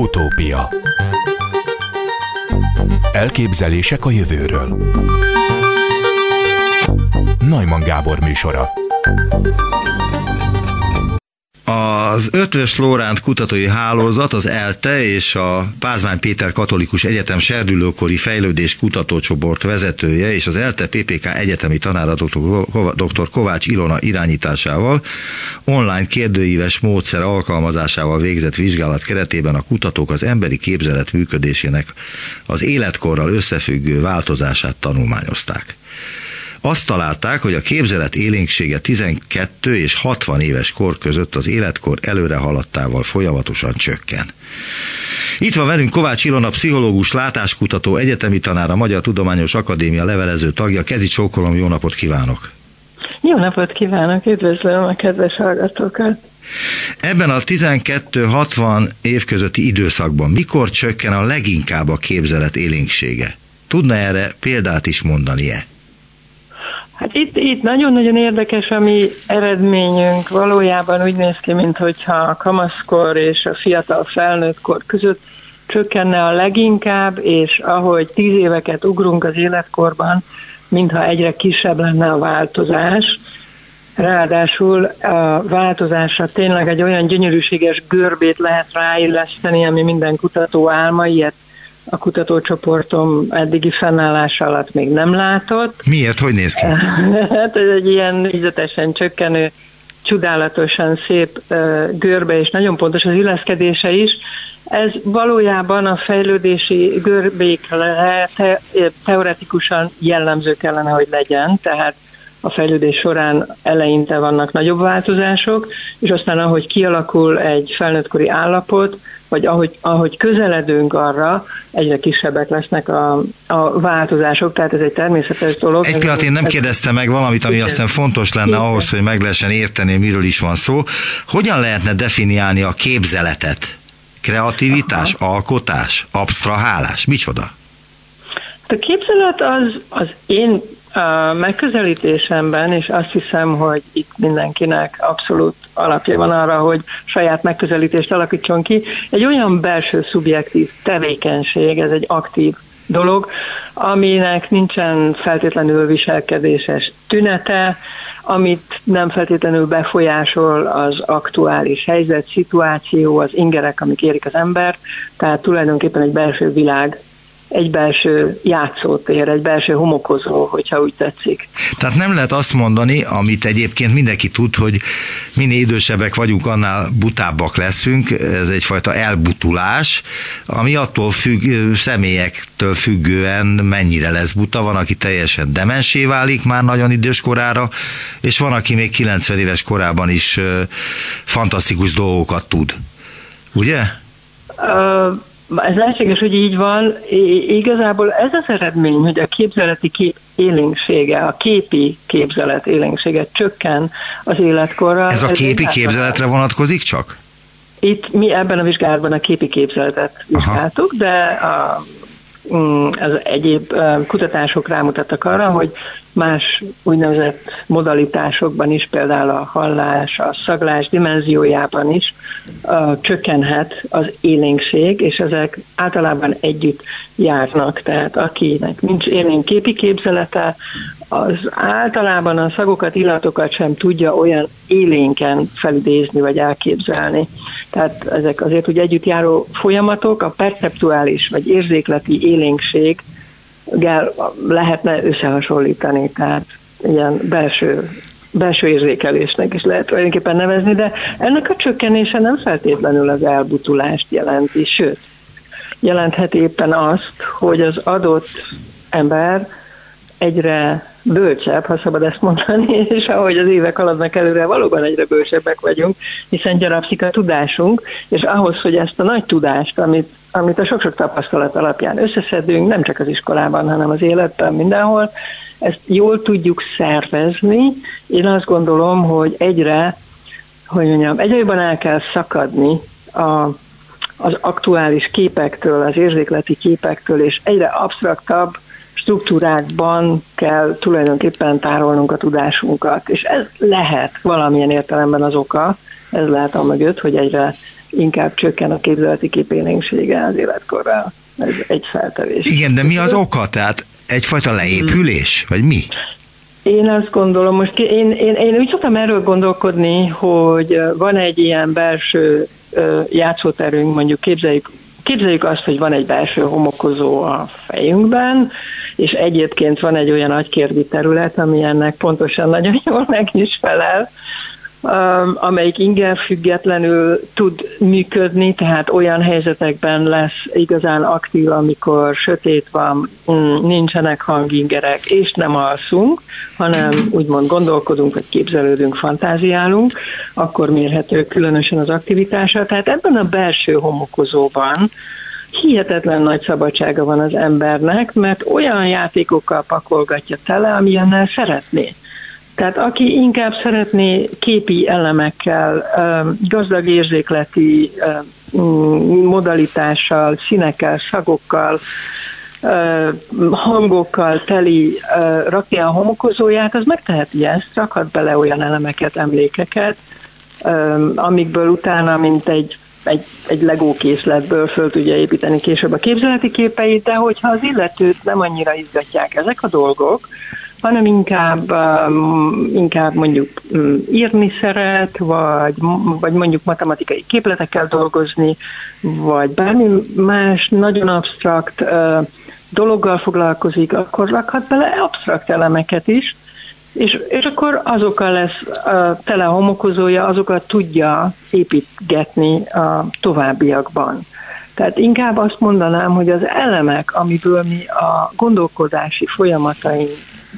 Utópia. Elképzelések a jövőről. Najman Gábor műsora Az Ötvös Lóránt Kutatói Hálózat, az ELTE és a Pázmány Péter Katolikus Egyetem Serdülőkori Fejlődés Kutatócsoport vezetője és az ELTE PPK egyetemi tanára dr. Kovács Ilona irányításával online kérdőíves módszer alkalmazásával végzett vizsgálat keretében a kutatók az emberi képzelet működésének az életkorral összefüggő változását tanulmányozták. Azt találták, hogy a képzelet élénksége 12 és 60 éves kor között az életkor előre haladtával folyamatosan csökken. Itt van velünk Kovács Ilona, pszichológus, látáskutató, egyetemi tanár, a Magyar Tudományos Akadémia levelező tagja. Kezi csókolom, jó napot kívánok! Jó napot kívánok, üdvözlöm a kedves hallgatókat! Ebben a 12-60 év közötti időszakban mikor csökken a leginkább a képzelet élénksége? Tudna erre példát is mondani-e? Hát itt, itt nagyon-nagyon érdekes a mi eredményünk. Valójában úgy néz ki, mintha a kamaszkor és a fiatal felnőttkor között csökkenne a leginkább, és ahogy tíz éveket ugrunk az életkorban, mintha egyre kisebb lenne a változás. Ráadásul a változásra tényleg egy olyan gyönyörűséges görbét lehet ráilleszteni, ami minden kutató álma, ilyet a kutatócsoportom eddigi fennállása alatt még nem látott. Miért? Hogy néz ki? hát ez egy ilyen ízetesen csökkenő, csodálatosan szép görbe, és nagyon pontos az illeszkedése is. Ez valójában a fejlődési görbékre te, teoretikusan jellemző kellene, hogy legyen, tehát a fejlődés során eleinte vannak nagyobb változások, és aztán ahogy kialakul egy felnőttkori állapot, vagy ahogy, ahogy közeledünk arra, egyre kisebbek lesznek a, a változások, tehát ez egy természetes dolog. Egy pillanat, én nem kérdeztem meg valamit, ami azt hiszem fontos lenne ahhoz, hogy meg lehessen érteni, miről is van szó. Hogyan lehetne definiálni a képzeletet? Kreativitás, Aha. alkotás, absztrahálás, micsoda? Hát a képzelet az, az én a megközelítésemben, és azt hiszem, hogy itt mindenkinek abszolút alapja van arra, hogy saját megközelítést alakítson ki, egy olyan belső szubjektív tevékenység, ez egy aktív dolog, aminek nincsen feltétlenül viselkedéses tünete, amit nem feltétlenül befolyásol az aktuális helyzet, szituáció, az ingerek, amik érik az embert, tehát tulajdonképpen egy belső világ egy belső játszótér, egy belső homokozó, hogyha úgy tetszik. Tehát nem lehet azt mondani, amit egyébként mindenki tud, hogy minél idősebbek vagyunk, annál butábbak leszünk, ez egyfajta elbutulás, ami attól függ, személyektől függően mennyire lesz buta, van, aki teljesen demensé válik már nagyon idős korára, és van, aki még 90 éves korában is fantasztikus dolgokat tud. Ugye? Uh ez lehetséges, hogy így van. Igazából ez az eredmény, hogy a képzeleti kép élénksége, a képi képzelet élénksége csökken az életkorral. Ez a képi ez képzeletre vonatkozik csak? Itt mi ebben a vizsgálatban a képi képzeletet vizsgáltuk, de a, mm, az egyéb kutatások rámutattak arra, hogy más úgynevezett modalitásokban is, például a hallás, a szaglás dimenziójában is uh, csökkenhet az élénkség, és ezek általában együtt járnak. Tehát akinek nincs élénk képi képzelete, az általában a szagokat, illatokat sem tudja olyan élénken felidézni vagy elképzelni. Tehát ezek azért ugye együtt járó folyamatok, a perceptuális vagy érzékleti élénkség lehetne összehasonlítani, tehát ilyen belső belső érzékelésnek is lehet tulajdonképpen nevezni, de ennek a csökkenése nem feltétlenül az elbutulást jelenti, sőt, jelenthet éppen azt, hogy az adott ember egyre bölcsebb, ha szabad ezt mondani, és ahogy az évek haladnak előre, valóban egyre bölcsebbek vagyunk, hiszen gyarapszik a tudásunk, és ahhoz, hogy ezt a nagy tudást, amit, amit a sok-sok tapasztalat alapján összeszedünk, nem csak az iskolában, hanem az életben, mindenhol, ezt jól tudjuk szervezni. Én azt gondolom, hogy egyre, hogy mondjam, egyre jobban el kell szakadni a, az aktuális képektől, az érzékleti képektől, és egyre absztraktabb, struktúrákban kell tulajdonképpen tárolnunk a tudásunkat, és ez lehet valamilyen értelemben az oka, ez lehet a mögött, hogy egyre inkább csökken a képzeleti képélénksége az életkorral. Ez egy feltevés. Igen, de mi az oka? Tehát egyfajta leépülés, vagy mi? Én azt gondolom, most én, én, én úgy szoktam erről gondolkodni, hogy van egy ilyen belső játszóterünk, mondjuk képzeljük, képzeljük azt, hogy van egy belső homokozó a fejünkben, és egyébként van egy olyan agykérdi terület, ami ennek pontosan nagyon jól meg is felel, amelyik inger függetlenül tud működni, tehát olyan helyzetekben lesz igazán aktív, amikor sötét van, mm, nincsenek hangingerek, és nem alszunk, hanem úgymond gondolkodunk, vagy képzelődünk, fantáziálunk, akkor mérhető különösen az aktivitása. Tehát ebben a belső homokozóban hihetetlen nagy szabadsága van az embernek, mert olyan játékokkal pakolgatja tele, amilyennel szeretné. Tehát aki inkább szeretné képi elemekkel, gazdag érzékleti modalitással, színekkel, szagokkal, hangokkal teli rakja a homokozóját, az megteheti ezt, rakhat bele olyan elemeket, emlékeket, amikből utána, mint egy egy, egy legó készletből föl tudja építeni később a képzeleti képeit, de hogyha az illetőt nem annyira izgatják ezek a dolgok, hanem inkább, um, inkább mondjuk um, írni szeret, vagy, vagy mondjuk matematikai képletekkel dolgozni, vagy bármi más nagyon absztrakt uh, dologgal foglalkozik, akkor rakhat bele absztrakt elemeket is, és, és akkor azokkal lesz a tele homokozója, azokat tudja építgetni a továbbiakban. Tehát inkább azt mondanám, hogy az elemek, amiből mi a gondolkodási folyamataink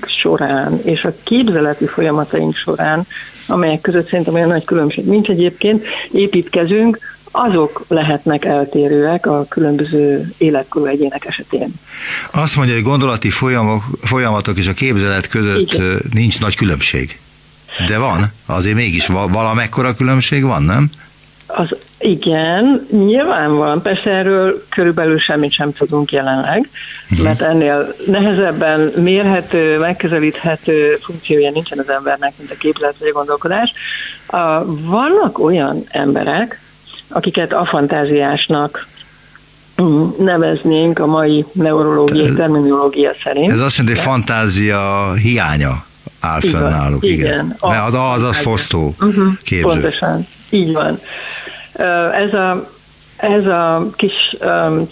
során és a képzeleti folyamataink során, amelyek között szerintem olyan nagy különbség nincs egyébként, építkezünk, azok lehetnek eltérőek a különböző életkorú egyének esetén. Azt mondja, hogy gondolati folyamok, folyamatok és a képzelet között Igen. nincs nagy különbség. De van, azért mégis valamekkora különbség van, nem? Az igen, nyilván van. Persze erről körülbelül semmit sem tudunk jelenleg, uh-huh. mert ennél nehezebben mérhető, megközelíthető funkciója nincsen az embernek, mint a képzelet vagy a gondolkodás. Vannak olyan emberek, akiket mm, neveznénk a mai neurológiai terminológia szerint. Ez azt jelenti, hogy fantázia hiánya áll fenn náluk. Igen. igen. Mert az, az, az fosztó uh-huh. képző. Pontosan, így van. Ez a, ez a kis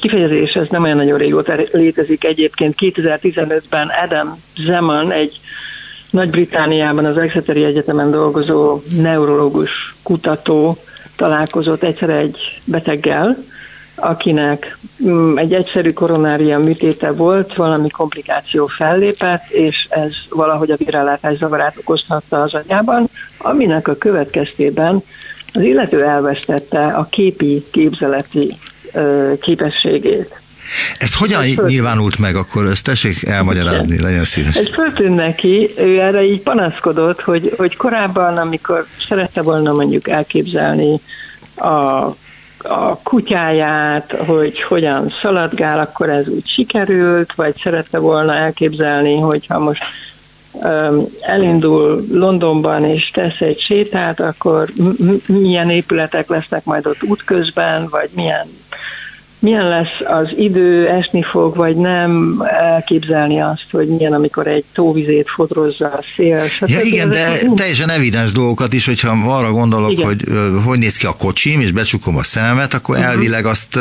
kifejezés, ez nem olyan nagyon régóta létezik. Egyébként 2015-ben Adam Zeman, egy Nagy-Britániában az Exeteri Egyetemen dolgozó neurológus kutató találkozott egyszer egy beteggel, akinek mm, egy egyszerű koronária műtéte volt, valami komplikáció fellépett, és ez valahogy a virálátás zavarát okozhatta az agyában, aminek a következtében az illető elvesztette a képi, képzeleti ö, képességét. Ez hogyan ez nyilvánult meg, akkor ezt tessék elmagyarázni, legyen szíves. Ez föltűnt neki, ő erre így panaszkodott, hogy, hogy korábban, amikor szerette volna mondjuk elképzelni a a kutyáját, hogy hogyan szaladgál, akkor ez úgy sikerült, vagy szerette volna elképzelni, hogyha most elindul Londonban és tesz egy sétát, akkor milyen épületek lesznek majd ott útközben, vagy milyen milyen lesz az idő, esni fog, vagy nem, elképzelni azt, hogy milyen, amikor egy tóvizét fodrozza a szél. Ja, igen, de teljesen evidens dolgokat is, hogyha arra gondolok, igen. hogy hogy néz ki a kocsim, és becsukom a szememet, akkor uh-huh. elvileg azt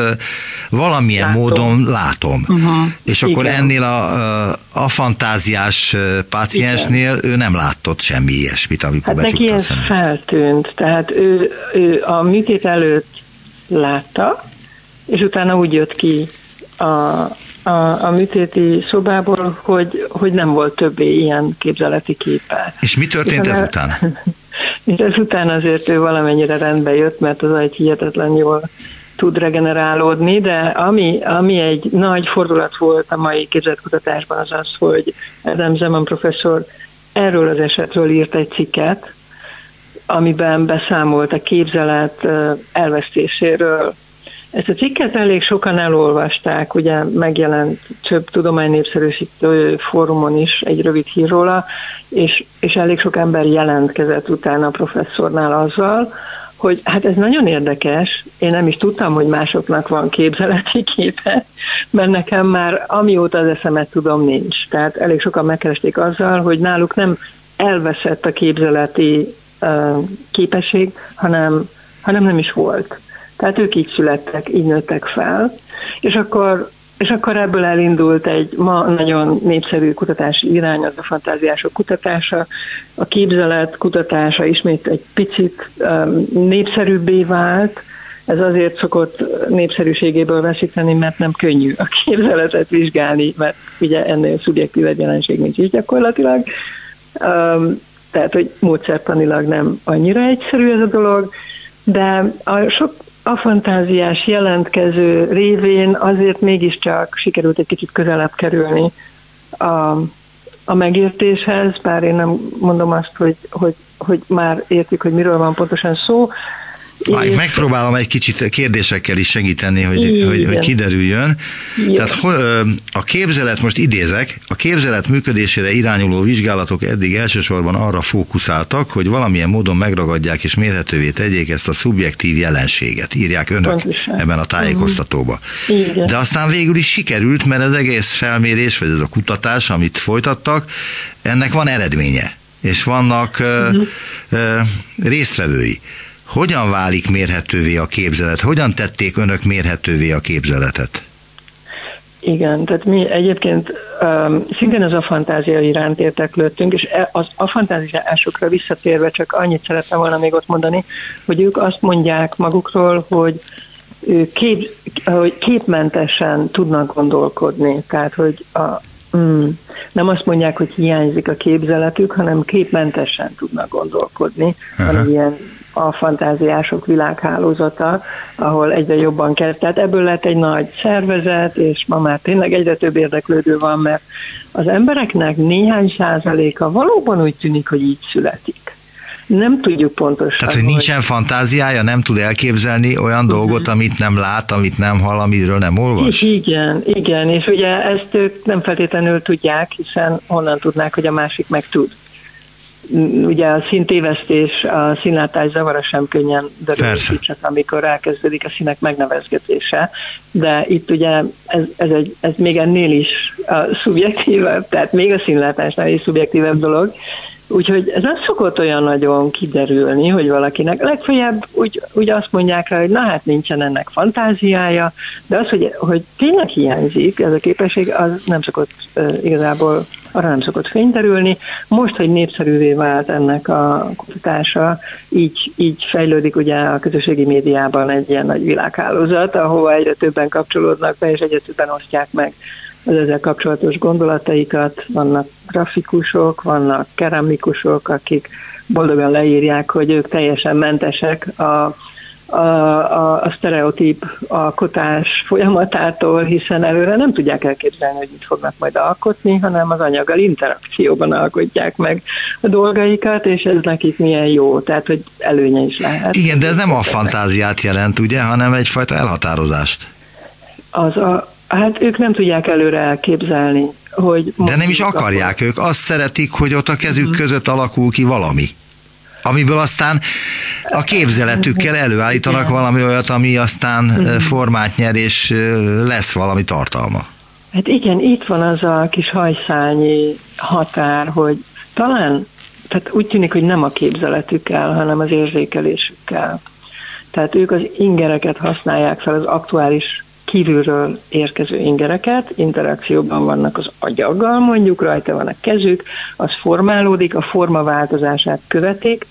valamilyen látom. módon látom. Uh-huh. És akkor igen. ennél a, a fantáziás páciensnél igen. ő nem látott semmi ilyesmit, amikor hát neki ez feltűnt, tehát ő, ő a műtét előtt látta, és utána úgy jött ki a, a, a műtéti szobából, hogy, hogy nem volt többé ilyen képzeleti képe. És mi történt és ezután? És ezután azért ő valamennyire rendbe jött, mert az egy hihetetlen jól tud regenerálódni, de ami, ami egy nagy fordulat volt a mai képzetkutatásban az az, hogy Adam Zeman professzor erről az esetről írt egy cikket, amiben beszámolt a képzelet elvesztéséről ezt a cikket elég sokan elolvasták, ugye megjelent több tudománynépszerűsítő fórumon is egy rövid hír róla, és, és elég sok ember jelentkezett utána a professzornál azzal, hogy hát ez nagyon érdekes, én nem is tudtam, hogy másoknak van képzeleti képe, mert nekem már amióta az eszemet tudom nincs. Tehát elég sokan megkeresték azzal, hogy náluk nem elveszett a képzeleti uh, képesség, hanem, hanem nem is volt. Tehát ők így születtek, így nőttek fel, és akkor és akkor ebből elindult egy ma nagyon népszerű kutatási irány, az a fantáziások kutatása. A képzelet kutatása ismét egy picit um, népszerűbbé vált, ez azért szokott népszerűségéből veszíteni, mert nem könnyű a képzeletet vizsgálni, mert ugye ennél szubjektív egy jelenség nincs is gyakorlatilag. Um, tehát, hogy módszertanilag nem annyira egyszerű ez a dolog, de a sok a fantáziás jelentkező révén azért mégiscsak sikerült egy kicsit közelebb kerülni a, a megértéshez, bár én nem mondom azt, hogy, hogy, hogy már értjük, hogy miről van pontosan szó, és... Megpróbálom egy kicsit kérdésekkel is segíteni, hogy, hogy, hogy kiderüljön. Jó. Tehát a képzelet, most idézek, a képzelet működésére irányuló vizsgálatok eddig elsősorban arra fókuszáltak, hogy valamilyen módon megragadják és mérhetővé tegyék ezt a szubjektív jelenséget, írják önök Pontosan. ebben a tájékoztatóba. Uh-huh. De aztán végül is sikerült, mert az egész felmérés, vagy ez a kutatás, amit folytattak, ennek van eredménye, és vannak uh-huh. résztvevői. Hogyan válik mérhetővé a képzelet? Hogyan tették önök mérhetővé a képzeletet? Igen, tehát mi egyébként um, szintén ez a fantázia iránt érteklődtünk, és e, az, a fantáziásokra visszatérve csak annyit szerettem volna még ott mondani, hogy ők azt mondják magukról, hogy kép, hogy képmentesen tudnak gondolkodni, tehát hogy a, mm, nem azt mondják, hogy hiányzik a képzeletük, hanem képmentesen tudnak gondolkodni. Aha. Van ilyen a fantáziások világhálózata, ahol egyre jobban kell. Tehát ebből lett egy nagy szervezet, és ma már tényleg egyre több érdeklődő van, mert az embereknek néhány százaléka valóban úgy tűnik, hogy így születik. Nem tudjuk pontosan. Tehát, hogy nincsen fantáziája, nem tud elképzelni olyan uh-huh. dolgot, amit nem lát, amit nem hall, amiről nem olvas? Igen, igen, és ugye ezt ők nem feltétlenül tudják, hiszen honnan tudnák, hogy a másik meg tud ugye a színtévesztés, a színlátás zavara sem könnyen derül csak amikor elkezdődik a színek megnevezgetése, de itt ugye ez, ez, egy, ez még ennél is a szubjektívebb, tehát még a színlátásnál is szubjektívebb dolog, Úgyhogy ez nem szokott olyan nagyon kiderülni, hogy valakinek legfeljebb úgy, úgy azt mondják rá, hogy na hát nincsen ennek fantáziája, de az, hogy, hogy tényleg hiányzik ez a képesség, az nem szokott igazából arra nem szokott fényterülni. Most, hogy népszerűvé vált ennek a kutatása, így, így fejlődik ugye a közösségi médiában egy ilyen nagy világhálózat, ahova egyre többen kapcsolódnak be, és egyre többen osztják meg az ezzel kapcsolatos gondolataikat. Vannak grafikusok, vannak keramikusok, akik boldogan leírják, hogy ők teljesen mentesek a a, a, a sztereotíp alkotás folyamatától, hiszen előre nem tudják elképzelni, hogy mit fognak majd alkotni, hanem az anyaggal interakcióban alkotják meg a dolgaikat, és ez nekik milyen jó, tehát hogy előnye is lehet. Igen, de ez nem a fantáziát jelent, ugye, hanem egyfajta elhatározást. Az a, hát ők nem tudják előre elképzelni, hogy... De nem is akarják, ők azt szeretik, hogy ott a kezük uh-huh. között alakul ki valami amiből aztán a képzeletükkel előállítanak Igen. valami olyat, ami aztán mm. formát nyer, és lesz valami tartalma. Hát igen, itt van az a kis hajszányi határ, hogy talán, tehát úgy tűnik, hogy nem a képzeletükkel, hanem az érzékelésükkel. Tehát ők az ingereket használják fel, az aktuális kívülről érkező ingereket, interakcióban vannak az agyaggal, mondjuk rajta van a kezük, az formálódik, a forma változását követik,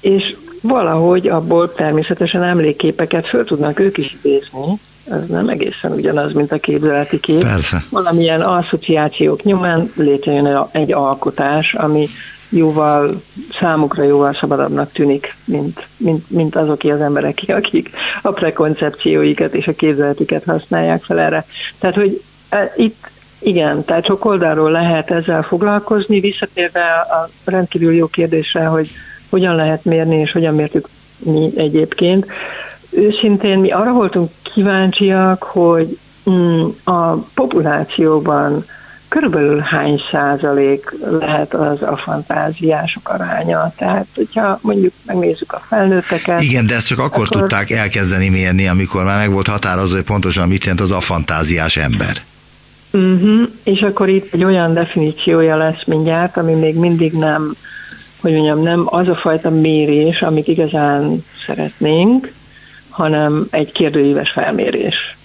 és valahogy abból természetesen emlékképeket föl tudnak ők is idézni, ez nem egészen ugyanaz, mint a képzeleti kép. Persze. Valamilyen asszociációk nyomán létrejön egy alkotás, ami jóval, számukra jóval szabadabbnak tűnik, mint, mint, mint azoké az emberek, akik a prekoncepcióikat és a képzeletiket használják fel erre. Tehát, hogy e, itt igen, tehát sok oldalról lehet ezzel foglalkozni, visszatérve a rendkívül jó kérdésre, hogy hogyan lehet mérni, és hogyan mértük mi egyébként. Őszintén mi arra voltunk kíváncsiak, hogy mm, a populációban körülbelül hány százalék lehet az a fantáziások aránya. Tehát, hogyha mondjuk megnézzük a felnőtteket. Igen, de ezt csak akkor, akkor tudták elkezdeni mérni, amikor már meg volt határozva, hogy pontosan mit jelent az a fantáziás ember. Uh-huh. És akkor itt egy olyan definíciója lesz mindjárt, ami még mindig nem, hogy mondjam, nem az a fajta mérés, amit igazán szeretnénk, hanem egy kérdőíves felmérés.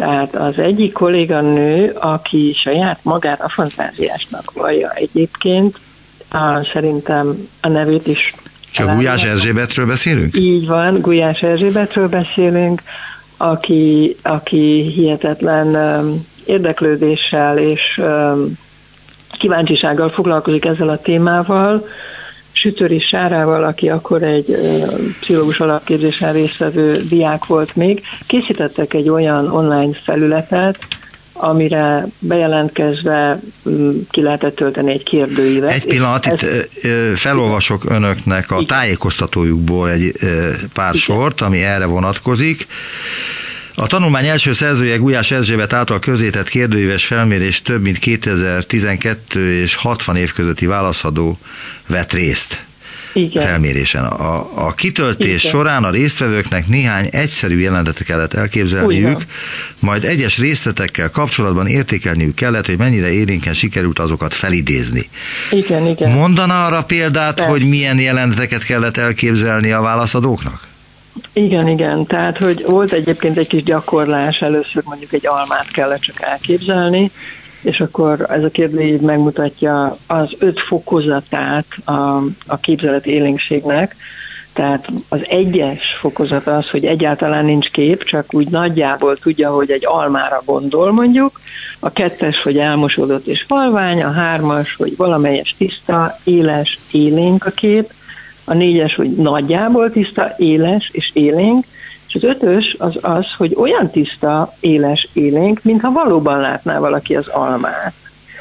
Tehát az egyik kolléganő, aki saját magát a fantáziásnak vallja egyébként, á, szerintem a nevét is csak Gulyás Erzsébetről beszélünk? Így van, Gulyás Erzsébetről beszélünk, aki, aki hihetetlen érdeklődéssel és kíváncsisággal foglalkozik ezzel a témával, Sütöri Sárával, aki akkor egy pszichológus alapképzésen résztvevő diák volt még, készítettek egy olyan online felületet, amire bejelentkezve ki lehetett tölteni egy kérdőívet. Egy pillanat, itt felolvasok önöknek a tájékoztatójukból egy pár Igen. sort, ami erre vonatkozik. A tanulmány első szerzője Gulyás Erzsébet által közétett kérdőíves felmérés több mint 2012 és 60 év közötti válaszadó vett részt. Igen. felmérésen. A, a kitöltés Igen. során a résztvevőknek néhány egyszerű jelentetet kellett elképzelniük, Ugyan. majd egyes részletekkel kapcsolatban értékelniük kellett, hogy mennyire élénken sikerült azokat felidézni. Igen, igen. Mondana arra példát, De. hogy milyen jeleneteket kellett elképzelni a válaszadóknak? Igen, igen. Tehát, hogy volt egyébként egy kis gyakorlás, először mondjuk egy almát kellett csak elképzelni, és akkor ez a kérdőív megmutatja az öt fokozatát a, a képzelet élénkségnek, tehát az egyes fokozat az, hogy egyáltalán nincs kép, csak úgy nagyjából tudja, hogy egy almára gondol mondjuk, a kettes, hogy elmosódott és halvány, a hármas, hogy valamelyes tiszta, éles, élénk a kép, a négyes, hogy nagyjából tiszta, éles és élénk, és az ötös az az, hogy olyan tiszta, éles, élénk, mintha valóban látná valaki az almát.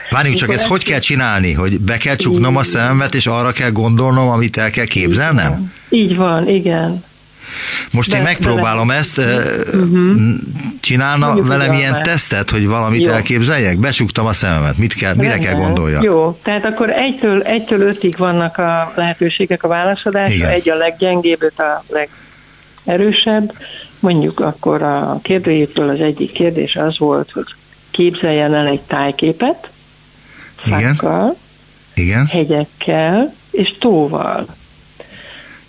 Várjunk csak, ezt hogy kell csinálni? Hogy be kell csuknom a szememet, és arra kell gondolnom, amit el kell képzelnem? Így van, igen. Most én megpróbálom ezt, uh-huh. csinálna Mondjuk velem ilyen már. tesztet, hogy valamit Jó. elképzeljek? Becsuktam a szememet, mit kell, mire kell gondolja? Jó, tehát akkor egytől, egytől ötig vannak a lehetőségek a válaszadásra, egy a leggyengébb, öt a legerősebb. Mondjuk akkor a kérdőjétől az egyik kérdés az volt, hogy képzeljen el egy tájképet, fákkal, Igen. hegyekkel és tóval.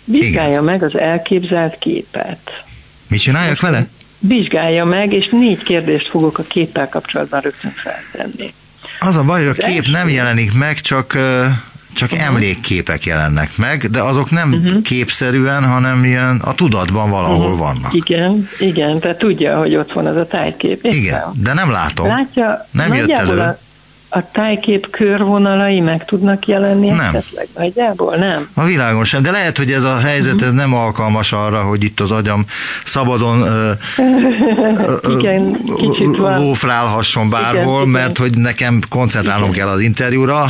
Vizsgálja Igen. meg az elképzelt képet. Mit csináljak vele? Vizsgálja meg, és négy kérdést fogok a képpel kapcsolatban rögtön feltenni. Az a baj, hogy a kép nem jelenik meg, csak csak uh-huh. emlékképek jelennek meg, de azok nem uh-huh. képszerűen, hanem ilyen a tudatban valahol uh-huh. vannak. Igen, igen, tehát tudja, hogy ott van az a tájkép. Igen, de nem látom. Látja, nem jött elő. A, a tájkép körvonalai meg tudnak jelenni nem. esetleg nagyjából? Nem. A világon sem, de lehet, hogy ez a helyzet ez nem alkalmas arra, hogy itt az agyam szabadon igen, lófrálhasson bárhol, igen, mert igen. hogy nekem koncentrálnom igen. kell az interjúra,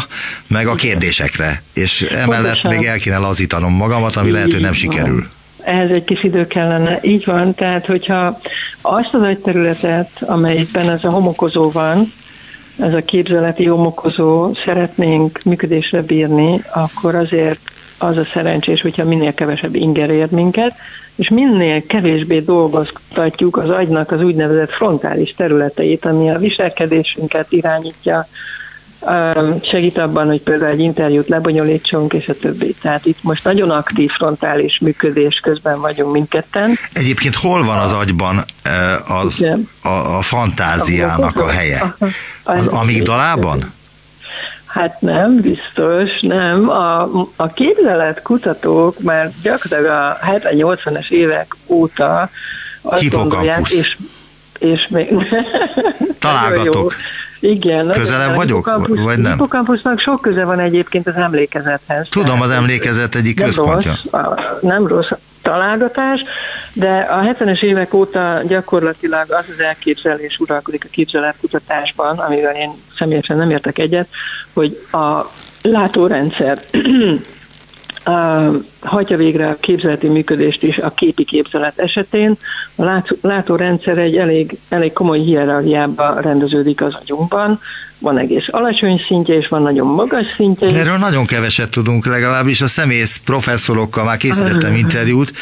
meg a kérdésekre, és emellett Pontosan. még el kéne lazítanom magamat, ami lehet, hogy nem sikerül ehhez egy kis idő kellene. Így van, tehát hogyha azt az agyterületet, amelyikben ez a homokozó van, ez a képzeleti homokozó szeretnénk működésre bírni, akkor azért az a szerencsés, hogyha minél kevesebb inger ér minket, és minél kevésbé dolgoztatjuk az agynak az úgynevezett frontális területeit, ami a viselkedésünket irányítja, segít abban, hogy például egy interjút lebonyolítsunk, és a többi. Tehát itt most nagyon aktív frontális működés közben vagyunk mindketten. Egyébként hol van az agyban az, a, a fantáziának a helye? Az amigdalában? Hát nem, biztos, nem. A, a képzelet kutatók már gyakorlatilag a 70-80-es évek óta azt gondolják, és, és még... Találgatok. Igen. Közelebb vagyok, vagy nem? Hippocampusnak sok köze van egyébként az emlékezethez. Tudom, az emlékezet egyik nem központja. Rossz, nem rossz találgatás, de a 70-es évek óta gyakorlatilag az az elképzelés uralkodik a képzeletkutatásban, amivel én személyesen nem értek egyet, hogy a látórendszer hagyja végre a képzeleti működést is a képi képzelet esetén. A látórendszer egy elég, elég komoly hierarchiába rendeződik az agyunkban. Van egész alacsony szintje, és van nagyon magas szintje. Erről nagyon keveset tudunk, legalábbis a szemész professzorokkal már készítettem interjút,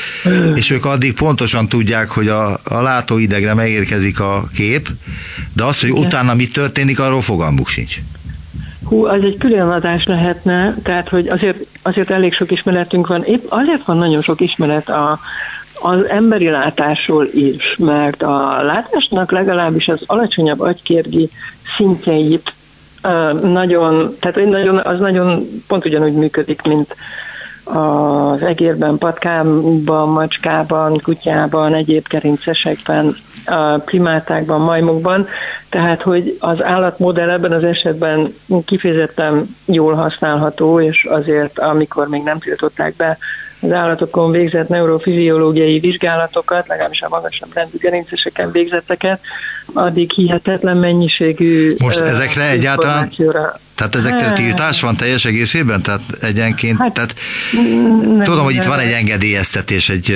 és ők addig pontosan tudják, hogy a, a látóidegre megérkezik a kép, de az, hogy utána mi történik, arról fogalmuk sincs. Hú, az egy külön adás lehetne, tehát hogy azért, azért elég sok ismeretünk van. Épp azért van nagyon sok ismeret a, az emberi látásról is, mert a látásnak legalábbis az alacsonyabb agykérgi szintjeit nagyon, tehát nagyon, az nagyon pont ugyanúgy működik, mint az egérben, patkában, macskában, kutyában, egyéb gerincesekben, a primátákban, majmokban, tehát hogy az állatmodell ebben az esetben kifejezetten jól használható, és azért, amikor még nem tiltották be az állatokon végzett neurofiziológiai vizsgálatokat, legalábbis a magasabb rendű gerinceseken végzetteket, addig hihetetlen mennyiségű Most ezekre egyáltalán tehát ezekre hát. tiltás van teljes egészében? Tehát egyenként, hát, tehát nem, tudom, hogy itt van egy engedélyeztetés egy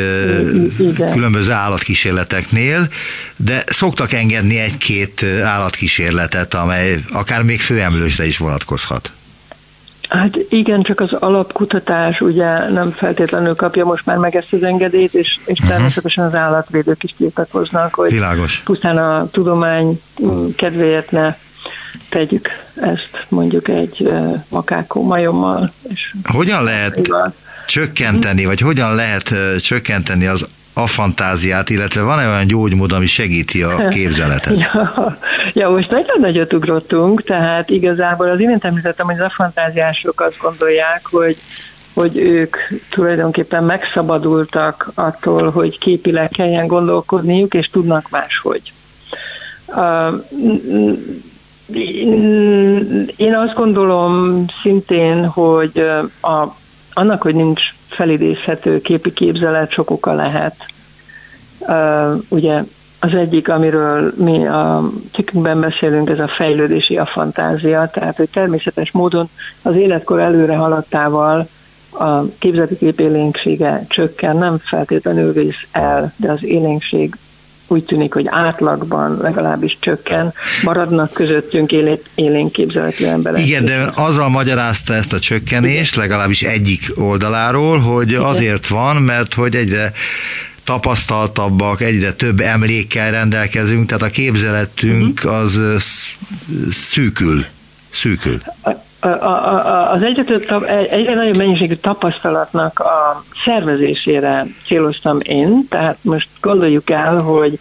igen. különböző állatkísérleteknél, de szoktak engedni egy-két állatkísérletet, amely akár még főemlősre is vonatkozhat. Hát igen, csak az alapkutatás ugye nem feltétlenül kapja most már meg ezt az engedélyt, és, és uh-huh. természetesen az állatvédők is tiltakoznak, hogy Világos. pusztán a tudomány kedvéért ne tegyük ezt mondjuk egy makákó majommal. És hogyan lehet csökkenteni, vagy hogyan lehet csökkenteni az a fantáziát, illetve van-e olyan gyógymód, ami segíti a képzeletet? ja, ja, most nagyon nagyot ugrottunk, tehát igazából az imént említettem, hogy az afantáziások azt gondolják, hogy hogy ők tulajdonképpen megszabadultak attól, hogy képileg kelljen gondolkodniuk, és tudnak máshogy. Én azt gondolom szintén, hogy a, annak, hogy nincs felidézhető képi képzelet, sok oka lehet. Ugye az egyik, amiről mi a cikkünkben beszélünk, ez a fejlődési a fantázia, tehát hogy természetes módon az életkor előre haladtával a képzeti kép élénksége csökken, nem feltétlenül vész el, de az élénkség úgy tűnik, hogy átlagban legalábbis csökken, maradnak közöttünk élénk képzeletű emberek. Igen, de azzal magyarázta ezt a csökkenést, Igen. legalábbis egyik oldaláról, hogy Igen. azért van, mert hogy egyre tapasztaltabbak, egyre több emlékkel rendelkezünk, tehát a képzeletünk uh-huh. az szűkül. Szűkül az egyre, több, egyre nagyobb mennyiségű tapasztalatnak a szervezésére céloztam én, tehát most gondoljuk el, hogy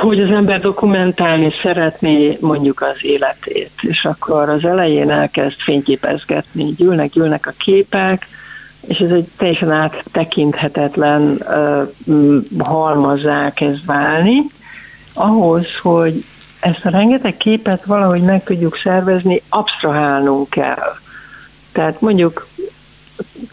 hogy az ember dokumentálni szeretné mondjuk az életét, és akkor az elején elkezd fényképezgetni, gyűlnek, gyűlnek a képek, és ez egy teljesen áttekinthetetlen uh, halmazzá kezd válni, ahhoz, hogy ezt a rengeteg képet valahogy meg tudjuk szervezni, absztrahálnunk kell. Tehát mondjuk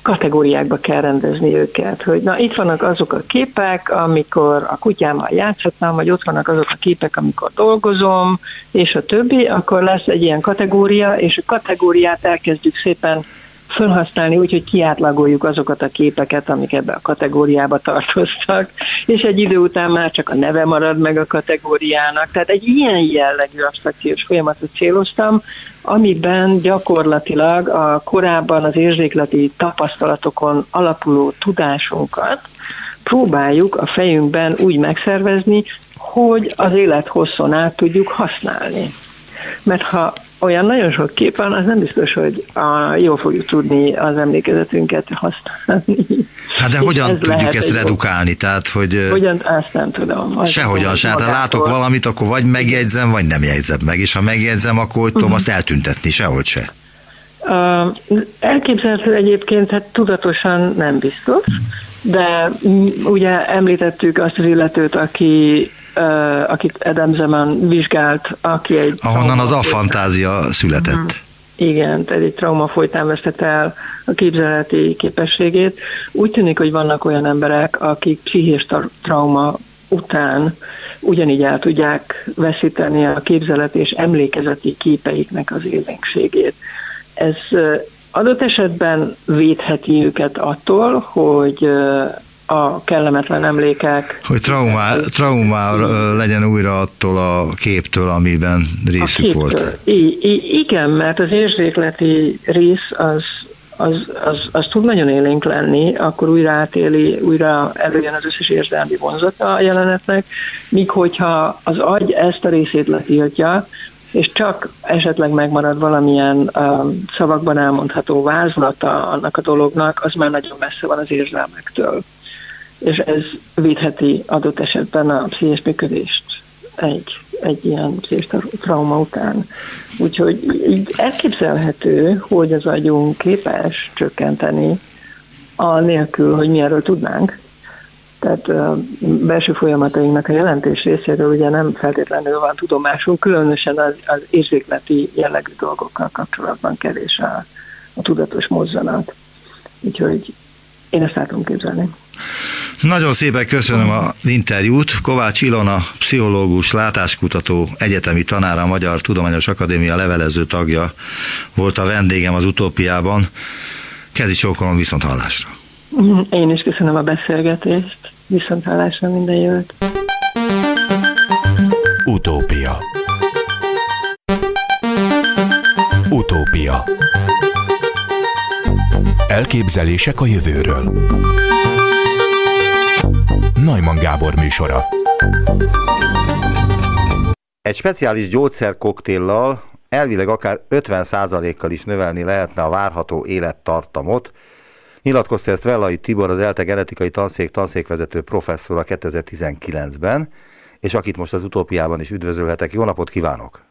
kategóriákba kell rendezni őket, hogy na itt vannak azok a képek, amikor a kutyámmal játszhatnám, vagy ott vannak azok a képek, amikor dolgozom, és a többi, akkor lesz egy ilyen kategória, és a kategóriát elkezdjük szépen felhasználni úgy, hogy kiátlagoljuk azokat a képeket, amik ebbe a kategóriába tartoztak, és egy idő után már csak a neve marad meg a kategóriának. Tehát egy ilyen jellegű abstrakciós folyamatot céloztam, amiben gyakorlatilag a korábban az érzékleti tapasztalatokon alapuló tudásunkat próbáljuk a fejünkben úgy megszervezni, hogy az élet hosszon át tudjuk használni. Mert ha olyan nagyon sok kép van, az nem biztos, hogy a, jól fogjuk tudni az emlékezetünket használni. Hát de hogyan ez tudjuk ezt redukálni? Tehát, hogy hogyan, azt nem tudom. Az sehogyan se. Hát ha látok valamit, akkor vagy megjegyzem, vagy nem jegyzem meg. És ha megjegyzem, akkor hogy tudom uh-huh. azt eltüntetni, sehogy se. Uh, elképzelhető egyébként, hát tudatosan nem biztos, de ugye említettük azt az illetőt, aki akit Adam Zeman vizsgált, aki egy... Ahonnan az afantázia született. Uh-huh. Igen, tehát egy trauma folytán vesztette el a képzeleti képességét. Úgy tűnik, hogy vannak olyan emberek, akik pszichés trauma után ugyanígy el tudják veszíteni a képzelet és emlékezeti képeiknek az élénkségét. Ez adott esetben védheti őket attól, hogy a kellemetlen emlékek. Hogy traumá, traumá legyen újra attól a képtől, amiben részük volt. I, I, igen, mert az érzékleti rész az, az, az, az tud nagyon élénk lenni, akkor újra átéli, újra előjön az összes érzelmi vonzata a jelenetnek, míg hogyha az agy ezt a részét letiltja, és csak esetleg megmarad valamilyen uh, szavakban elmondható vázlata annak a dolognak, az már nagyon messze van az érzelmektől. És ez védheti adott esetben a pszichés működést egy, egy ilyen pszichés trauma után. Úgyhogy így elképzelhető, hogy az agyunk képes csökkenteni a nélkül, hogy mi erről tudnánk, tehát a belső folyamatainknak a jelentés részéről ugye nem feltétlenül van tudomásunk, különösen az, az érzékleti jellegű dolgokkal kapcsolatban kevés a, a tudatos mozzanat. Úgyhogy én ezt tudom képzelni. Nagyon szépen köszönöm az interjút. Kovács Ilona, pszichológus, látáskutató, egyetemi tanára, a Magyar Tudományos Akadémia levelező tagja volt a vendégem az utópiában. Kezi csókolom viszont hallásra. Én is köszönöm a beszélgetést. Viszont hallásra minden jót. Utópia Utópia Elképzelések a jövőről Najman Gábor műsora Egy speciális gyógyszerkoktéllal elvileg akár 50%-kal is növelni lehetne a várható élettartamot, Nyilatkozta ezt Vellai Tibor, az ELTE genetikai tanszék tanszékvezető professzor a 2019-ben, és akit most az utópiában is üdvözölhetek. Jó napot kívánok!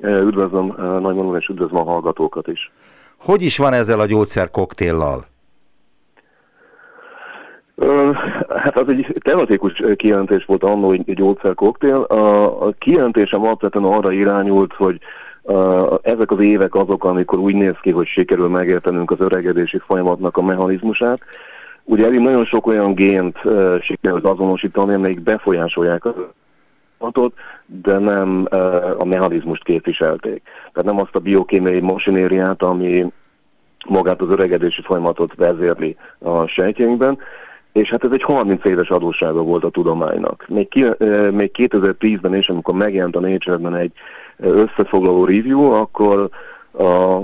Üdvözlöm Nagymanul, és üdvözlöm a hallgatókat is. Hogy is van ezzel a gyógyszer koktéllal? Hát az egy tematikus kijelentés volt annó egy gyógyszerkoktél. A kijelentésem alapvetően arra irányult, hogy ezek az évek azok, amikor úgy néz ki, hogy sikerül megértenünk az öregedési folyamatnak a mechanizmusát. Ugye elég nagyon sok olyan gént sikerült azonosítani, amelyik befolyásolják a folyamatot, de nem a mechanizmust képviselték. Tehát nem azt a biokémiai masinériát, ami magát az öregedési folyamatot vezérli a sejtjeinkben, és hát ez egy 30 éves adóssága volt a tudománynak. Még, ki, még 2010-ben is, amikor megjelent a Nature-ben egy összefoglaló review, akkor a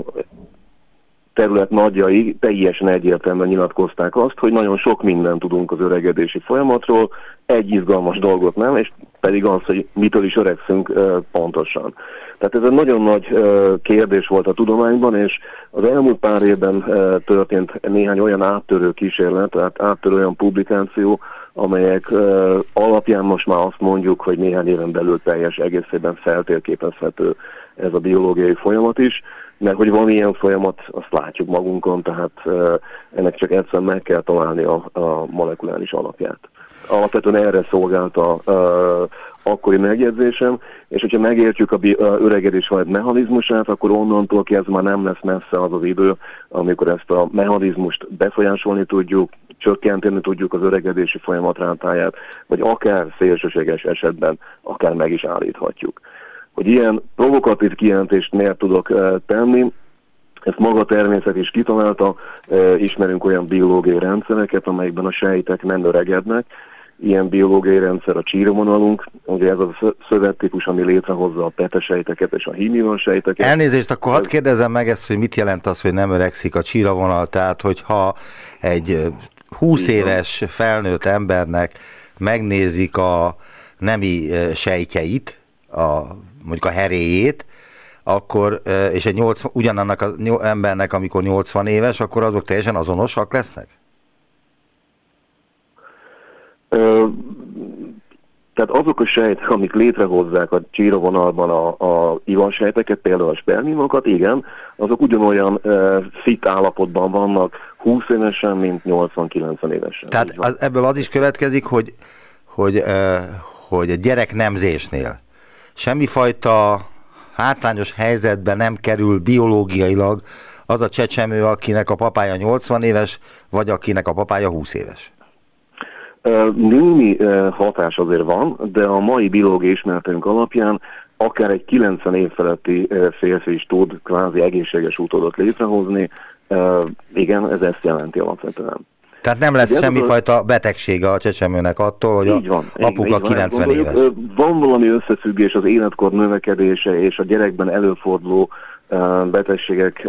terület nagyjai teljesen egyértelműen nyilatkozták azt, hogy nagyon sok mindent tudunk az öregedési folyamatról, egy izgalmas dolgot nem, és pedig az, hogy mitől is öregszünk pontosan. Tehát ez egy nagyon nagy kérdés volt a tudományban, és az elmúlt pár évben történt néhány olyan áttörő kísérlet, tehát áttörő olyan publikáció, amelyek alapján most már azt mondjuk, hogy néhány éven belül teljes egészében feltérképezhető ez a biológiai folyamat is, mert hogy van ilyen folyamat, azt látjuk magunkon, tehát ennek csak egyszerűen meg kell találni a, a molekuláris alapját. Alapvetően erre szolgált a, a akkori megjegyzésem, és hogyha megértjük a, öregedés majd mechanizmusát, akkor onnantól kezdve már nem lesz messze az az idő, amikor ezt a mechanizmust befolyásolni tudjuk, csökkenteni tudjuk az öregedési folyamat rátáját, vagy akár szélsőséges esetben akár meg is állíthatjuk. Hogy ilyen provokatív kijelentést miért tudok tenni, ezt maga a természet is kitalálta, ismerünk olyan biológiai rendszereket, amelyekben a sejtek nem öregednek, ilyen biológiai rendszer a csírovonalunk, ugye ez a szövettípus, ami létrehozza a petesejteket és a hímivan sejteket. Elnézést, akkor hadd kérdezem meg ezt, hogy mit jelent az, hogy nem öregszik a csíravonal, tehát hogyha egy 20 éves felnőtt embernek megnézik a nemi sejtjeit, a, mondjuk a heréjét, akkor, és egy 80, ugyanannak az embernek, amikor 80 éves, akkor azok teljesen azonosak lesznek? tehát azok a sejtek, amik létrehozzák a csírovonalban a, a ivansejteket, például a spermimokat, igen, azok ugyanolyan e, fit állapotban vannak 20 évesen, mint 80-90 évesen. Tehát az, ebből az is következik, hogy, hogy, e, hogy a gyerek nemzésnél semmifajta hátrányos helyzetben nem kerül biológiailag az a csecsemő, akinek a papája 80 éves, vagy akinek a papája 20 éves. Némi hatás azért van, de a mai biológiai ismeretünk alapján akár egy 90 év feletti férfi is tud kvázi egészséges utódot létrehozni. Igen, ez ezt jelenti alapvetően. Tehát nem lesz semmifajta betegsége a csecsemőnek attól, hogy így van, a apuka így 90 van. éves. Van valami összefüggés az életkor növekedése és a gyerekben előforduló betegségek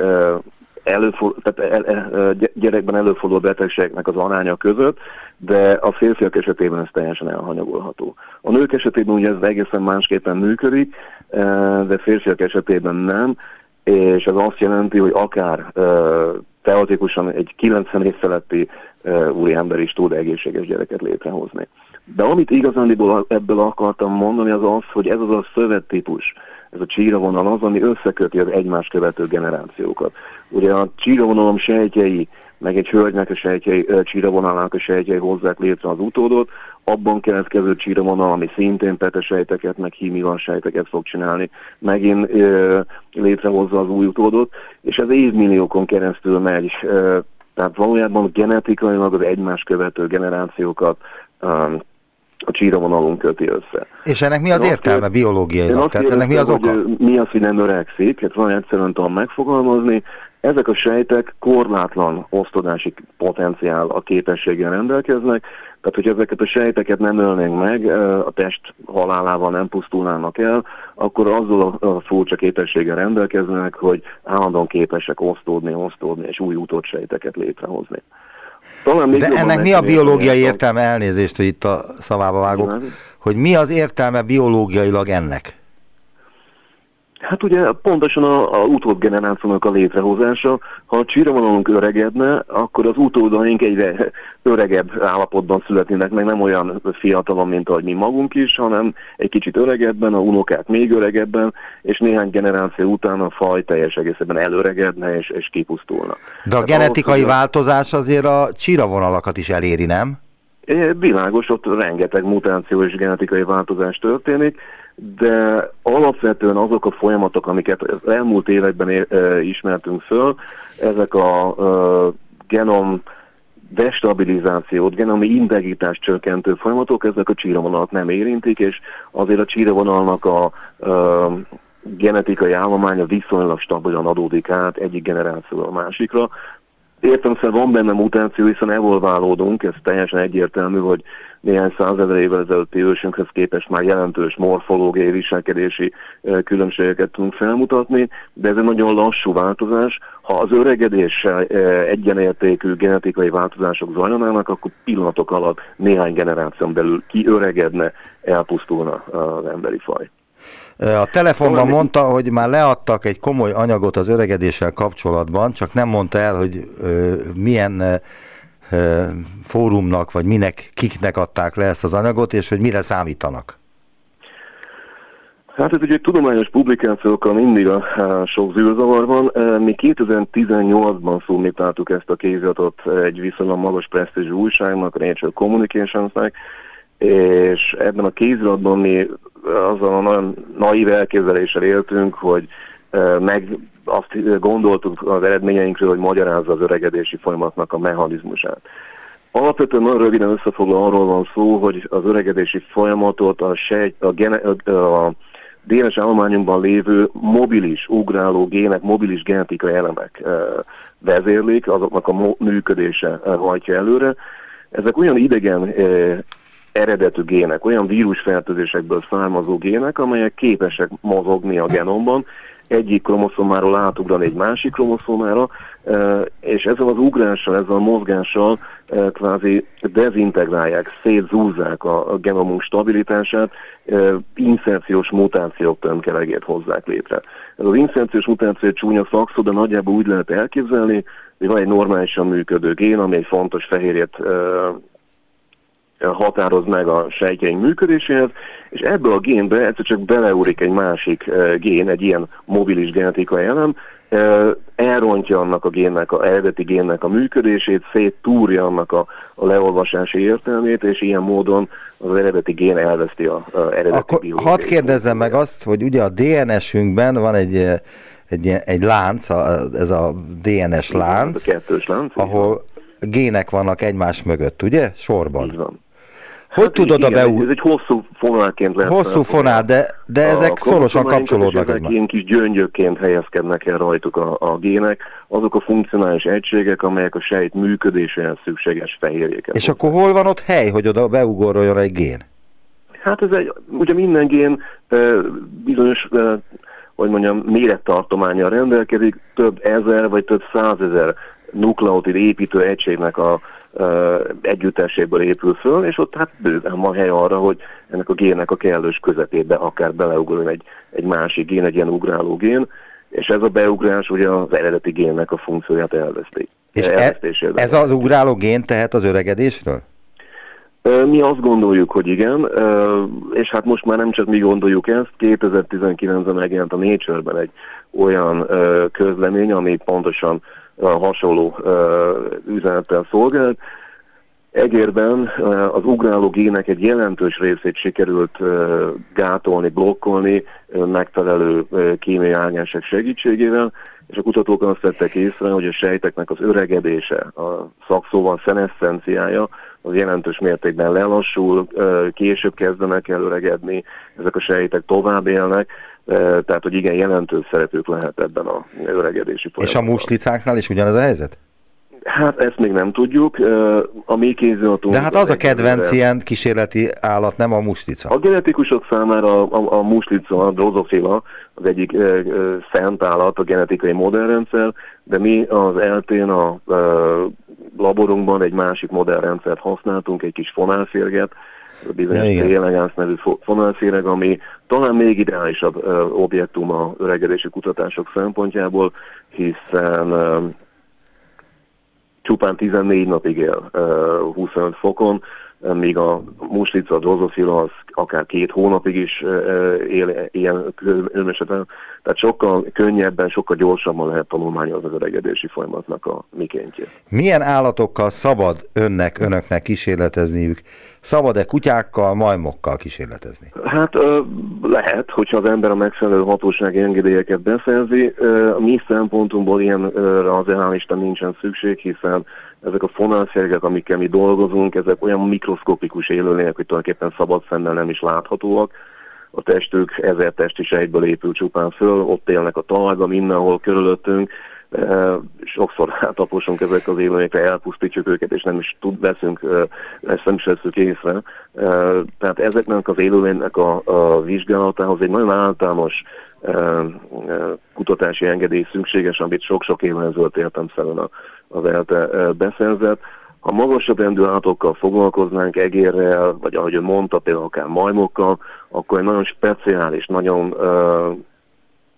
előfordul, tehát gyerekben előforduló betegségeknek az aránya között, de a férfiak esetében ez teljesen elhanyagolható. A nők esetében ugye ez egészen másképpen működik, de férfiak esetében nem, és ez azt jelenti, hogy akár teoretikusan egy 90 év feletti úri ember is tud egészséges gyereket létrehozni. De amit igazán ebből akartam mondani, az az, hogy ez az a szövettípus, ez a csíravonal az, ami összeköti az egymást követő generációkat. Ugye a csíravonalom sejtjei, meg egy hölgynek a sejtjei, csíravonalának a sejtjei hozzák létre az utódot, abban keletkező csíravonal, ami szintén petesejteket, meg hímivan sejteket fog csinálni, megint ö, létrehozza az új utódot, és ez évmilliókon keresztül megy, ö, tehát valójában genetikailag az egymás követő generációkat um, a csíravonalunk köti össze. És ennek mi az én értelme biológiailag? Tehát ennek mi az oka? Mi az, hogy nem öregszik, hát van egyszerűen tudom megfogalmazni, ezek a sejtek korlátlan osztodási potenciál a képességgel rendelkeznek, tehát hogy ezeket a sejteket nem ölnénk meg, a test halálával nem pusztulnának el, akkor azzal a furcsa képességgel rendelkeznek, hogy állandóan képesek osztódni, osztódni és új sejteket létrehozni. Talán még De ennek mi a biológiai értelme, elnézést, hogy itt a szavába vágok, hogy mi az értelme biológiailag ennek? Hát ugye pontosan a, a utódgenerációnak a létrehozása, ha a csíravonalunk öregedne, akkor az utódaink egyre öregebb állapotban születnének, meg nem olyan fiatalon, mint ahogy mi magunk is, hanem egy kicsit öregebben, a unokák még öregebben, és néhány generáció után a faj teljes egészében előregedne és, és kipusztulna. De a hát genetikai ahhoz, változás azért a csíravonalakat is eléri, nem? Világos, ott rengeteg mutáció és genetikai változás történik, de alapvetően azok a folyamatok, amiket az elmúlt években ismertünk föl, ezek a genom destabilizációt, genomi integritás csökkentő folyamatok, ezek a csíravonalak nem érintik, és azért a csíravonalnak a, genetikai állománya viszonylag stabilan adódik át egyik generációra a másikra, Értelemszerűen van benne mutáció, hiszen evolválódunk, ez teljesen egyértelmű, hogy néhány százezer évvel ezelőtti ősünkhez képest már jelentős morfológiai viselkedési különbségeket tudunk felmutatni, de ez egy nagyon lassú változás. Ha az öregedéssel egyenértékű genetikai változások zajlanának, akkor pillanatok alatt néhány generáción belül kiöregedne, elpusztulna az emberi faj. A telefonban mondta, hogy már leadtak egy komoly anyagot az öregedéssel kapcsolatban, csak nem mondta el, hogy milyen fórumnak, vagy minek, kiknek adták le ezt az anyagot, és hogy mire számítanak. Hát ez ugye tudományos publikációkkal mindig a, a sok zűrzavar van. Mi 2018-ban szummitáltuk ezt a kéziratot egy viszonylag magas presztízsű újságnak, a Nature Communicationsnek, és ebben a kéziratban mi azzal a nagyon naív elképzeléssel éltünk, hogy meg azt gondoltuk az eredményeinkről, hogy magyarázza az öregedési folyamatnak a mechanizmusát. Alapvetően nagyon röviden összefoglalva arról van szó, hogy az öregedési folyamatot a, sejt, a, gene, a DNS állományunkban lévő mobilis, ugráló gének, mobilis genetikai elemek vezérlik, azoknak a működése hajtja előre. Ezek olyan idegen eredetű gének, olyan vírusfertőzésekből származó gének, amelyek képesek mozogni a genomban, egyik kromoszomáról átugrani egy másik kromoszomára, e, és ezzel az ugrással, ezzel a mozgással e, kvázi dezintegrálják, szétzúzzák a genomunk stabilitását, e, inszerciós mutációk tömkelegét hozzák létre. Ez az inszerciós mutáció csúnya szakszó, de nagyjából úgy lehet elképzelni, hogy van egy normálisan működő gén, ami egy fontos fehérjét határoz meg a sejtjeink működéséhez, és ebből a génbe egyszer csak beleúrik egy másik gén, egy ilyen mobilis genetikai elem, elrontja annak a génnek, a eredeti génnek a működését, széttúrja annak a, a leolvasási értelmét, és ilyen módon az eredeti gén elveszti a, a eredeti Akkor hadd kérdezzem meg azt, hogy ugye a DNS-ünkben van egy, egy, egy lánc, ez a DNS lánc, a kettős lánc ahol gének vannak egymás mögött, ugye? Sorban. Így van. Hogy tudod a igen, beú... Ez egy hosszú fonálként lehet. Hosszú fonál, de, de A ezek szorosan kapcsolódnak ezek ilyen kis gyöngyökként helyezkednek el rajtuk a, a gének, azok a funkcionális egységek, amelyek a sejt működéséhez szükséges fehérjéket. És akkor hol van ott hely, hogy oda beugoroljon egy gén? Hát ez egy, ugye minden gén bizonyos, hogy mondjam, mérettartományjal rendelkezik, több ezer vagy több százezer nukleotid építő egységnek a együtteséből épül föl, és ott hát bőven van hely arra, hogy ennek a gének a kellős közepébe akár beleugoljon egy, egy másik gén, egy ilyen ugráló gén, és ez a beugrás ugye az eredeti génnek a funkcióját elveszti. És e, Elvesztésével. ez az ugráló gén tehet az öregedésről? Mi azt gondoljuk, hogy igen, és hát most már nem csak mi gondoljuk ezt, 2019-ben megjelent a Nature-ben egy olyan közlemény, ami pontosan hasonló üzenettel szolgált. Egérben az ugráló gének egy jelentős részét sikerült gátolni, blokkolni megfelelő kémiai ágensek segítségével, és a kutatók azt vettek észre, hogy a sejteknek az öregedése, a szakszóval szeneszenciája, az jelentős mértékben lelassul, később kezdenek el öregedni, ezek a sejtek tovább élnek, tehát hogy igen, jelentős szerepük lehet ebben a öregedési És a folyamatban. muslicáknál is ugyanez a helyzet? Hát ezt még nem tudjuk. A mi kéziratunk... De hát az a kedvenc ilyen kísérleti állat, nem a muslica. A genetikusok számára a, a, a muslica, a drozofila az egyik ö, ö, szent állat, a genetikai modellrendszer, de mi az eltén a ö, laborunkban egy másik modellrendszert használtunk, egy kis fonálférget, bizonyos Ja, igen. T-elegáns nevű fo- fonálféreg, ami talán még ideálisabb objektum a öregedési kutatások szempontjából, hiszen csupán 14 napig él ö, 25 fokon, míg a muslica, a drozofila az akár két hónapig is él ilyen körülményesetben. Tehát sokkal könnyebben, sokkal gyorsabban lehet tanulmányozni az öregedési folyamatnak a mikéntjét. Milyen állatokkal szabad önnek, önöknek kísérletezniük? Szabad-e kutyákkal, majmokkal kísérletezni? Hát lehet, hogyha az ember a megfelelő hatósági engedélyeket beszerzi. A mi szempontunkból ilyenre az hál' Isten nincsen szükség, hiszen ezek a fonálszergek, amikkel mi dolgozunk, ezek olyan mikroszkopikus élőlények, hogy tulajdonképpen szabad szemmel nem is láthatóak. A testük ezer testi sejtből épül csupán föl, ott élnek a talajban, mindenhol körülöttünk, sokszor átaposunk ezek az élőlényekre, elpusztítjuk őket, és nem is tud, veszünk, ezt nem is veszük észre. Eh, Tehát ezeknek az élőlénynek a, a vizsgálatához egy nagyon általános kutatási engedély szükséges, amit sok-sok évvel ezelőtt értemszerűen a- ELTE beszerzett. Ha magasabb rendű állatokkal foglalkoznánk, egérrel, vagy ahogy ön mondta, például akár majmokkal, akkor egy nagyon speciális, nagyon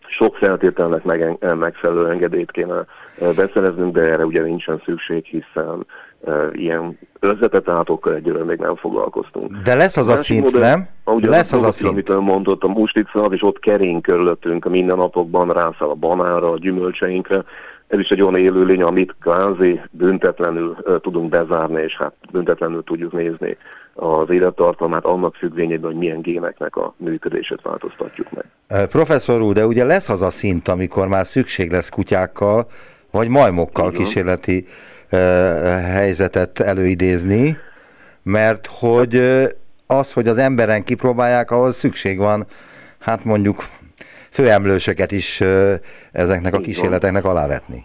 sok feltételnek meg, megfelelő engedélyt kéne eh, beszereznünk, de erre ugye nincsen szükség, hiszen uh, ilyen összetett állatokkal egyőre még nem foglalkoztunk. De lesz az a Másik szint, modell- nem? Ahogy Lesz az a dolog, Amit szint. ön mondott, a mustica, és ott kering körülöttünk a mindennapokban, rászáll a banára, a gyümölcseinkre. Ez is egy olyan élőlény, amit kvázi büntetlenül uh, tudunk bezárni, és hát büntetlenül tudjuk nézni az élettartalmát annak függvényében, hogy milyen géneknek a működését változtatjuk meg. Professzor úr, de ugye lesz az a szint, amikor már szükség lesz kutyákkal, vagy majmokkal van. kísérleti ö, helyzetet előidézni, mert hogy az, hogy az emberen kipróbálják, ahhoz szükség van, hát mondjuk főemlősöket is ezeknek a kísérleteknek alávetni.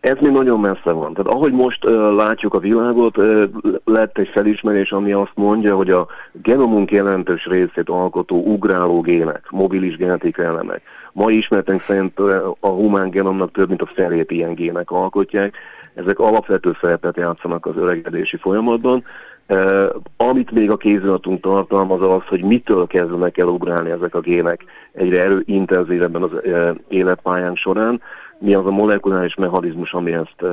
Ez még nagyon messze van. Tehát ahogy most uh, látjuk a világot, uh, lett egy felismerés, ami azt mondja, hogy a genomunk jelentős részét alkotó ugráló gének, mobilis genetikai elemek. Mai ismeretünk szerint uh, a humán genomnak több mint a felét ilyen gének alkotják. Ezek alapvető szerepet játszanak az öregedési folyamatban. Amit még a kéziratunk tartalmaz az, hogy mitől kezdenek el ugrálni ezek a gének egyre erő intenzívebben az életpályánk során mi az a molekuláris mechanizmus, ami ezt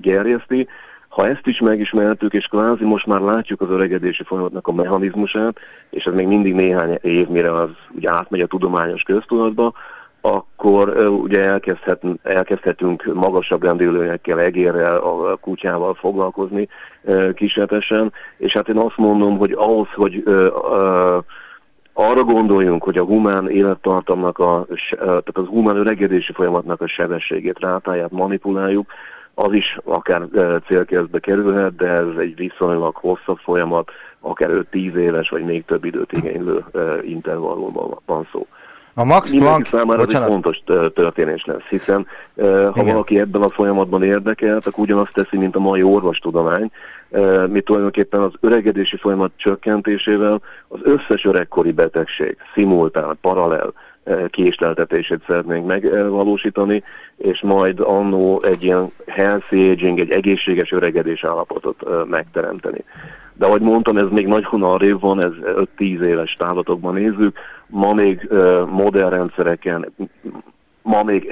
gerjeszti. Ha ezt is megismertük, és kvázi most már látjuk az öregedési folyamatnak a mechanizmusát, és ez még mindig néhány év, mire az ugye átmegy a tudományos köztudatba, akkor ugye elkezdhet, elkezdhetünk magasabb rendülőnyekkel, egérrel, a kutyával foglalkozni kísérletesen, és hát én azt mondom, hogy ahhoz, hogy arra gondoljunk, hogy a humán élettartamnak, a, tehát az humán öregedési folyamatnak a sebességét, rátáját manipuláljuk, az is akár célkeresztbe kerülhet, de ez egy viszonylag hosszabb folyamat, akár 5-10 éves vagy még több időt igénylő intervallumban van szó. A Max Planck... számára ez egy fontos történés lesz, hiszen ha Igen. valaki ebben a folyamatban érdekelt, akkor ugyanazt teszi, mint a mai orvostudomány, mi tulajdonképpen az öregedési folyamat csökkentésével az összes öregkori betegség szimultán, paralel késleltetését szeretnénk megvalósítani, és majd annó egy ilyen healthy aging, egy egészséges öregedés állapotot megteremteni. De ahogy mondtam, ez még nagyon arrébb van, ez 5-10 éves távlatokban nézzük. Ma még modern rendszereken, ma még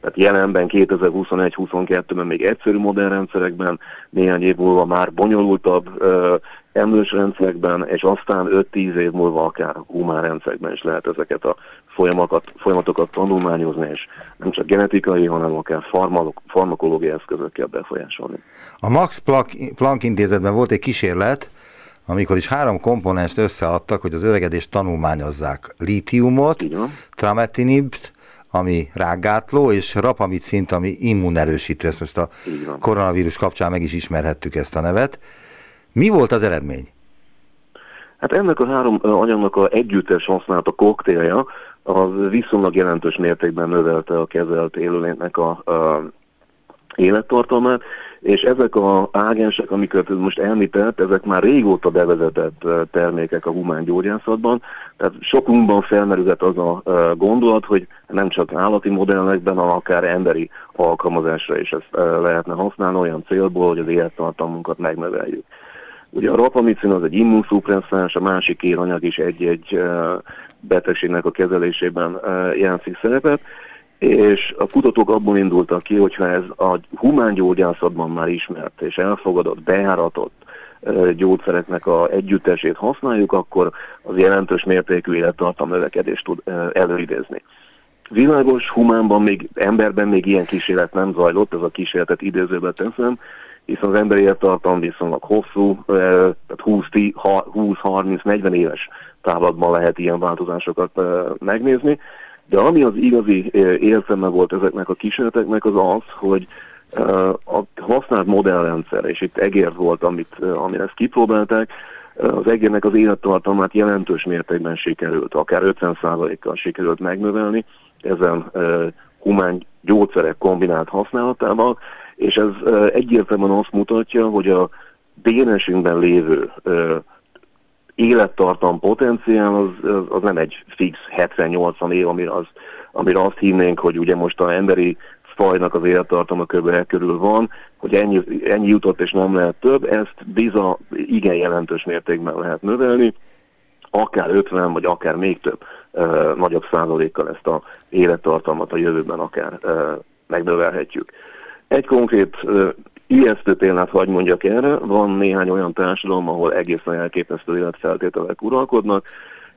tehát jelenben 2021-22-ben még egyszerű modern rendszerekben, néhány év múlva már bonyolultabb emlős rendszerekben, és aztán 5-10 év múlva akár humán rendszerekben is lehet ezeket a folyamatokat, folyamatokat tanulmányozni, és nem csak genetikai, hanem akár farmakológiai eszközökkel befolyásolni. A Max Planck intézetben volt egy kísérlet, amikor is három komponenst összeadtak, hogy az öregedést tanulmányozzák. Lítiumot, trametinibt, ami rákgátló, és rapamicint, ami immunerősítő. Ezt most a koronavírus kapcsán meg is ismerhettük ezt a nevet. Mi volt az eredmény? Hát ennek a három anyagnak a együttes használata koktélja, az viszonylag jelentős mértékben növelte a kezelt élőlénynek a, a élettartalmát, és ezek a ágensek, amiket most említett, ezek már régóta bevezetett termékek a humán gyógyászatban, tehát sokunkban felmerülhet az a gondolat, hogy nem csak állati modellekben, hanem akár emberi alkalmazásra is ezt lehetne használni olyan célból, hogy az élettartalmunkat megnöveljük. Ugye a rapamicin az egy immunszupresszáns, a másik két anyag is egy-egy betegségnek a kezelésében játszik szerepet, és a kutatók abból indultak ki, hogyha ez a humán gyógyászatban már ismert és elfogadott, bejáratott gyógyszereknek a együttesét használjuk, akkor az jelentős mértékű élettartam növekedést tud előidézni. Világos, humánban még, emberben még ilyen kísérlet nem zajlott, ez a kísérletet idézőbe teszem, hiszen az emberi élettartam viszonylag hosszú, tehát 20-30-40 éves távlatban lehet ilyen változásokat megnézni, de ami az igazi értelme volt ezeknek a kísérleteknek az az, hogy a használt modellrendszer, és itt egér volt, amit, amire ezt kipróbálták, az egérnek az élettartalmát jelentős mértékben sikerült, akár 50%-kal sikerült megnövelni ezen humán gyógyszerek kombinált használatával, és ez egyértelműen azt mutatja, hogy a DNS-ünkben lévő élettartam potenciál az, az, az nem egy fix 70-80 év, amire, az, amire azt hinnénk, hogy ugye most a emberi fajnak az élettartama kb. E körül van, hogy ennyi, ennyi jutott és nem lehet több, ezt biza igen jelentős mértékben lehet növelni, akár 50 vagy akár még több uh, nagyobb százalékkal ezt a élettartalmat a jövőben akár uh, megnövelhetjük. Egy konkrét uh, ijesztő példát hagy mondjak erre, van néhány olyan társadalom, ahol egészen elképesztő életfeltételek uralkodnak,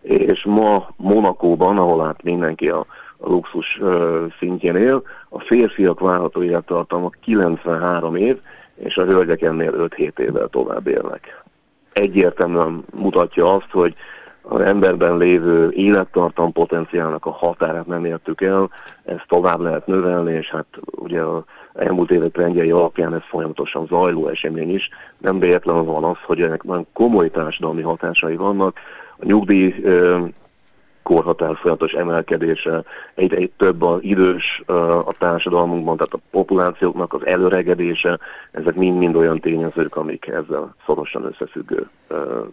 és ma Monakóban, ahol hát mindenki a, a luxus uh, szintjén él, a férfiak várható élettartalma 93 év, és a hölgyek ennél 5-7 évvel tovább élnek. Egyértelműen mutatja azt, hogy az emberben lévő élettartam potenciálnak a határát nem értük el, ezt tovább lehet növelni, és hát ugye a elmúlt évek trendjei alapján ez folyamatosan zajló esemény is. Nem véletlenül van az, hogy ennek nagyon komoly társadalmi hatásai vannak. A nyugdíj korhatár folyamatos emelkedése, egyre egy több az idős a társadalmunkban, tehát a populációknak az előregedése, ezek mind-mind olyan tényezők, amik ezzel szorosan összefüggő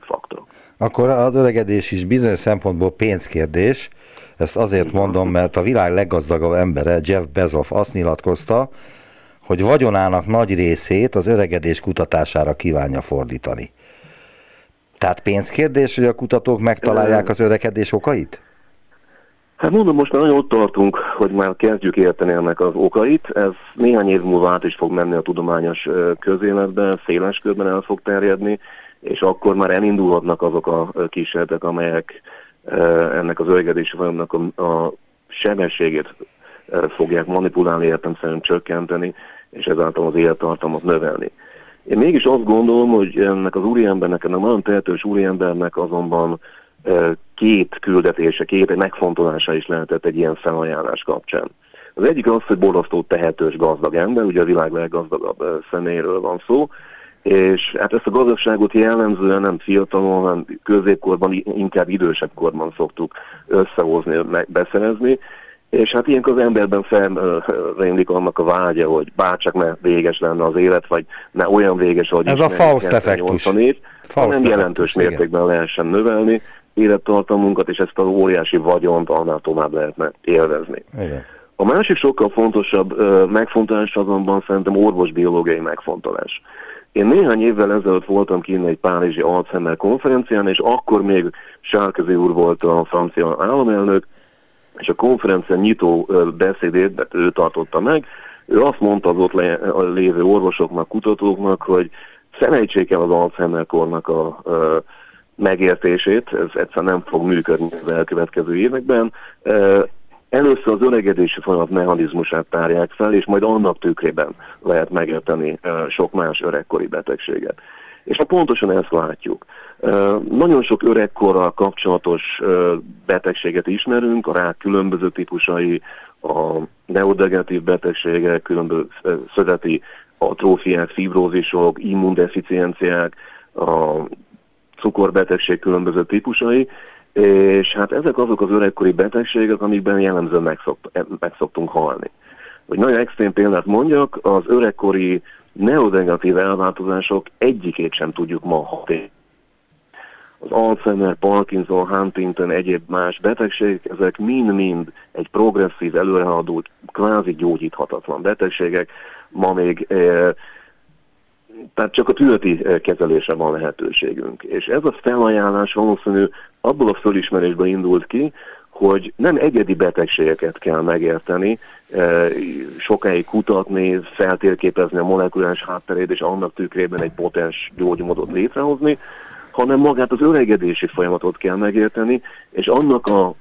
faktorok. Akkor az öregedés is bizonyos szempontból pénzkérdés, ezt azért mondom, mert a világ leggazdagabb embere, Jeff Bezos azt nyilatkozta, hogy vagyonának nagy részét az öregedés kutatására kívánja fordítani. Tehát pénzkérdés, hogy a kutatók megtalálják az öregedés okait? Hát mondom, most már nagyon ott tartunk, hogy már kezdjük érteni ennek az okait. Ez néhány év múlva át is fog menni a tudományos közéletbe, széles körben el fog terjedni, és akkor már elindulhatnak azok a kísérletek, amelyek ennek az öregedési folyamnak a, a sebességét fogják manipulálni, értem szerint csökkenteni, és ezáltal az élettartamot növelni. Én mégis azt gondolom, hogy ennek az úriembernek, ennek nagyon tehetős úriembernek azonban két küldetése, két megfontolása is lehetett egy ilyen felajánlás kapcsán. Az egyik az, hogy borzasztó tehetős gazdag ember, ugye a világ leggazdagabb személyről van szó, és hát ezt a gazdaságot jellemzően nem fiatalon, hanem középkorban, inkább idősebb korban szoktuk összehozni, beszerezni, és hát ilyenkor az emberben felréndik annak a vágya, hogy bárcsak ne véges lenne az élet, vagy ne olyan véges, hogy Ez a Faust effektus. Év, hanem jelentős mértékben igen. lehessen növelni élettartamunkat, és ezt az óriási vagyont annál tovább lehetne élvezni. Igen. A másik sokkal fontosabb megfontolás azonban szerintem orvosbiológiai megfontolás. Én néhány évvel ezelőtt voltam kint egy párizsi Alzheimer konferencián, és akkor még Sárközi úr volt a francia államelnök, és a konferencia nyitó beszédét, ő tartotta meg, ő azt mondta az ott le, lévő orvosoknak, kutatóknak, hogy felejtsék el az Alzheimer-kornak a, a megértését, ez egyszerűen nem fog működni az elkövetkező években. Először az öregedési folyamat mechanizmusát tárják fel, és majd annak tükrében lehet megérteni sok más öregkori betegséget. És hát pontosan ezt látjuk. Nagyon sok öregkorral kapcsolatos betegséget ismerünk, a rák különböző típusai, a neurodegeneratív betegségek, különböző szödeti atrófiák, fibrózisok, immundeficienciák, a cukorbetegség különböző típusai, és hát ezek azok az öregkori betegségek, amikben jellemzően meg szoktunk halni. Hogy nagyon extrém példát mondjak, az öregkori neurodegeneratív elváltozások egyikét sem tudjuk ma hatékony az Alzheimer, Parkinson, Huntington, egyéb más betegségek, ezek mind-mind egy progresszív, előrehaladó, kvázi gyógyíthatatlan betegségek. Ma még e, tehát csak a tüneti eh, kezelésre van lehetőségünk. És ez a felajánlás valószínű abból a fölismerésből indult ki, hogy nem egyedi betegségeket kell megérteni, eh, sokáig kutatni, feltérképezni a molekuláris hátterét, és annak tükrében egy potens gyógymódot létrehozni, hanem magát az öregedési folyamatot kell megérteni, és annak a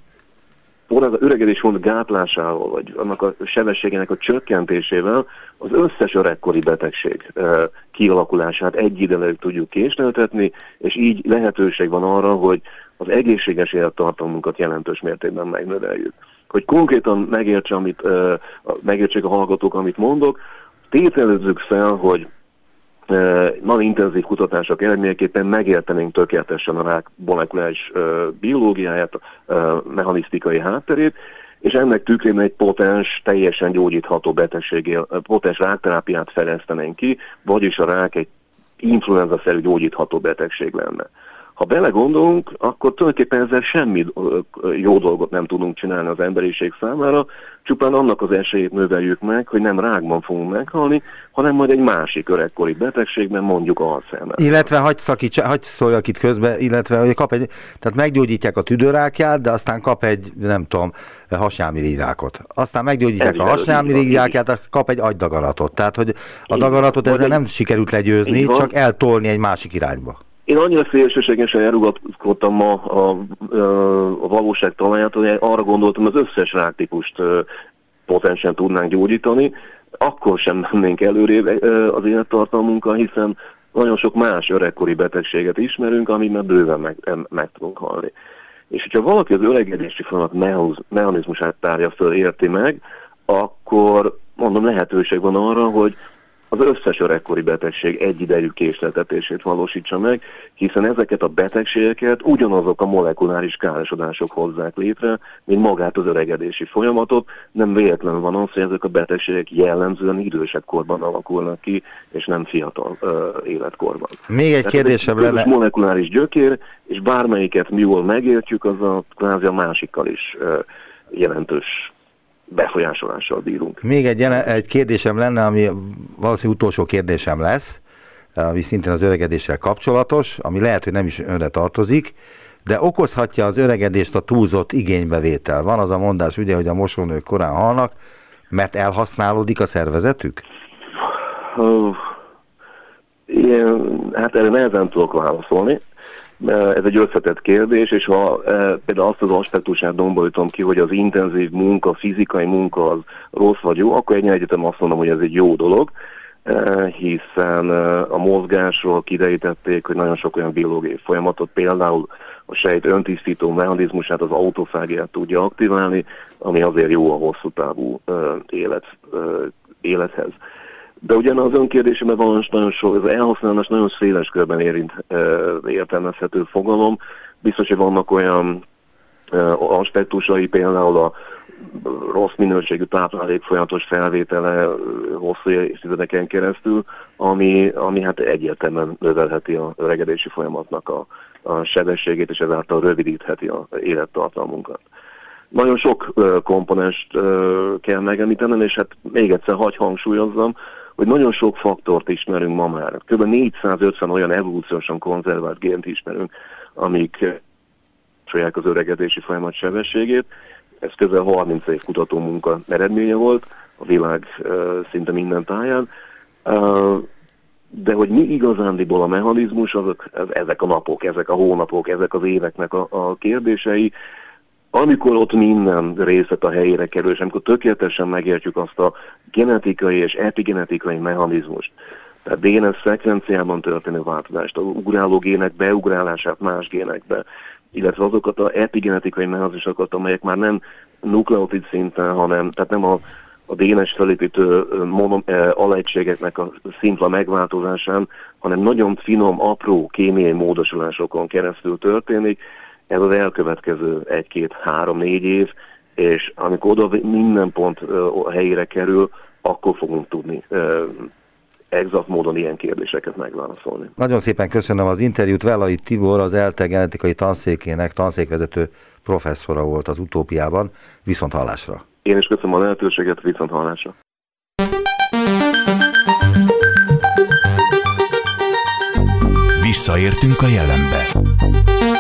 az öregedés mond gátlásával, vagy annak a sebességének a csökkentésével az összes öregkori betegség kialakulását egy időleg tudjuk késleltetni, és így lehetőség van arra, hogy az egészséges élettartalmunkat jelentős mértékben megnöveljük. Hogy konkrétan megértse, amit, megértsék a hallgatók, amit mondok, tételezzük fel, hogy nagyon intenzív kutatások eredményeképpen megértenénk tökéletesen a rák molekuláris biológiáját, mechanisztikai hátterét, és ennek tükrében egy potens, teljesen gyógyítható betegségé, potens rákterápiát fejlesztenénk ki, vagyis a rák egy influenza-szerű gyógyítható betegség lenne. Ha belegondolunk, akkor tulajdonképpen ezzel semmi jó dolgot nem tudunk csinálni az emberiség számára, csupán annak az esélyét növeljük meg, hogy nem rákban fogunk meghalni, hanem majd egy másik öregkori betegségben, mondjuk Alzheimer. Illetve hagy, szakíts, hagy szóljak itt közben, illetve hogy kap egy, tehát meggyógyítják a tüdőrákját, de aztán kap egy, nem tudom, hasnyálmirigyrákot. Aztán meggyógyítják a hasnyálmirigyrákját, kap egy agydagaratot. Tehát, hogy a dagaratot ezzel nem sikerült legyőzni, csak eltolni egy másik irányba. Én annyira szélsőségesen elrugatkoztam ma a, a valóság talaját, hogy arra gondoltam, az összes ráktípust potensen tudnánk gyógyítani, akkor sem mennénk előrébb az élettartalmunkkal, hiszen nagyon sok más öregkori betegséget ismerünk, amiben bőven meg, meg tudunk halni. És hogyha valaki az öregedési folyamat mechanizmusát tárja föl, érti meg, akkor mondom, lehetőség van arra, hogy az összes öregkori betegség egyidejű késleltetését valósítsa meg, hiszen ezeket a betegségeket ugyanazok a molekuláris károsodások hozzák létre, mint magát az öregedési folyamatot. Nem véletlen van az, hogy ezek a betegségek jellemzően idősebb korban alakulnak ki, és nem fiatal ö, életkorban. Még egy kérdésem lenne. molekuláris gyökér, és bármelyiket mi jól megértjük, az a kvázi a másikkal is ö, jelentős befolyásolással bírunk. Még egy, egy kérdésem lenne, ami valószínűleg utolsó kérdésem lesz, ami szintén az öregedéssel kapcsolatos, ami lehet, hogy nem is önre tartozik, de okozhatja az öregedést a túlzott igénybevétel. Van az a mondás, ugye, hogy a mosónők korán halnak, mert elhasználódik a szervezetük? Ilyen, hát erre nehezen tudok válaszolni ez egy összetett kérdés, és ha e, például azt az aspektusát dombolítom ki, hogy az intenzív munka, fizikai munka az rossz vagy jó, akkor egy egyetem azt mondom, hogy ez egy jó dolog. hiszen a mozgásról kiderítették, hogy nagyon sok olyan biológiai folyamatot, például a sejt öntisztító mechanizmusát az autofágiát tudja aktiválni, ami azért jó a hosszú távú élet, élethez. De ugyan az önkérdésemben van nagyon sok, az elhasználás nagyon széles körben érint, értelmezhető fogalom. Biztos, hogy vannak olyan aspektusai, például a rossz minőségű táplálék folyamatos felvétele hosszú évtizedeken keresztül, ami, ami hát egyértelműen növelheti a öregedési folyamatnak a, a sebességét, és ezáltal rövidítheti a élettartalmunkat. Nagyon sok komponest kell megemlítenem, és hát még egyszer hagy hangsúlyozzam, hogy nagyon sok faktort ismerünk ma már. Kb. 450 olyan evolúciósan konzervált gént ismerünk, amik saját az öregedési folyamat sebességét. Ez közel 30 év kutató munka eredménye volt a világ szinte minden táján. De hogy mi igazándiból a mechanizmus, azok, ezek a napok, ezek a hónapok, ezek az éveknek a, a kérdései, amikor ott minden részlet a helyére kerül, és amikor tökéletesen megértjük azt a genetikai és epigenetikai mechanizmust, tehát DNS szekvenciában történő változást, a ugráló gének beugrálását más génekbe, illetve azokat a epigenetikai mechanizmusokat, amelyek már nem nukleotid szinten, hanem tehát nem a, a DNS felépítő monom, e, alegységeknek a szimpla megváltozásán, hanem nagyon finom, apró kémiai módosulásokon keresztül történik, ez az elkövetkező egy, két, három, négy év, és amikor oda minden pont a helyére kerül, akkor fogunk tudni exakt módon ilyen kérdéseket megválaszolni. Nagyon szépen köszönöm az interjút. Velai Tibor, az ELTE genetikai tanszékének tanszékvezető professzora volt az utópiában. Viszont hallásra. Én is köszönöm a lehetőséget, viszont hallásra. Visszaértünk a jelenbe.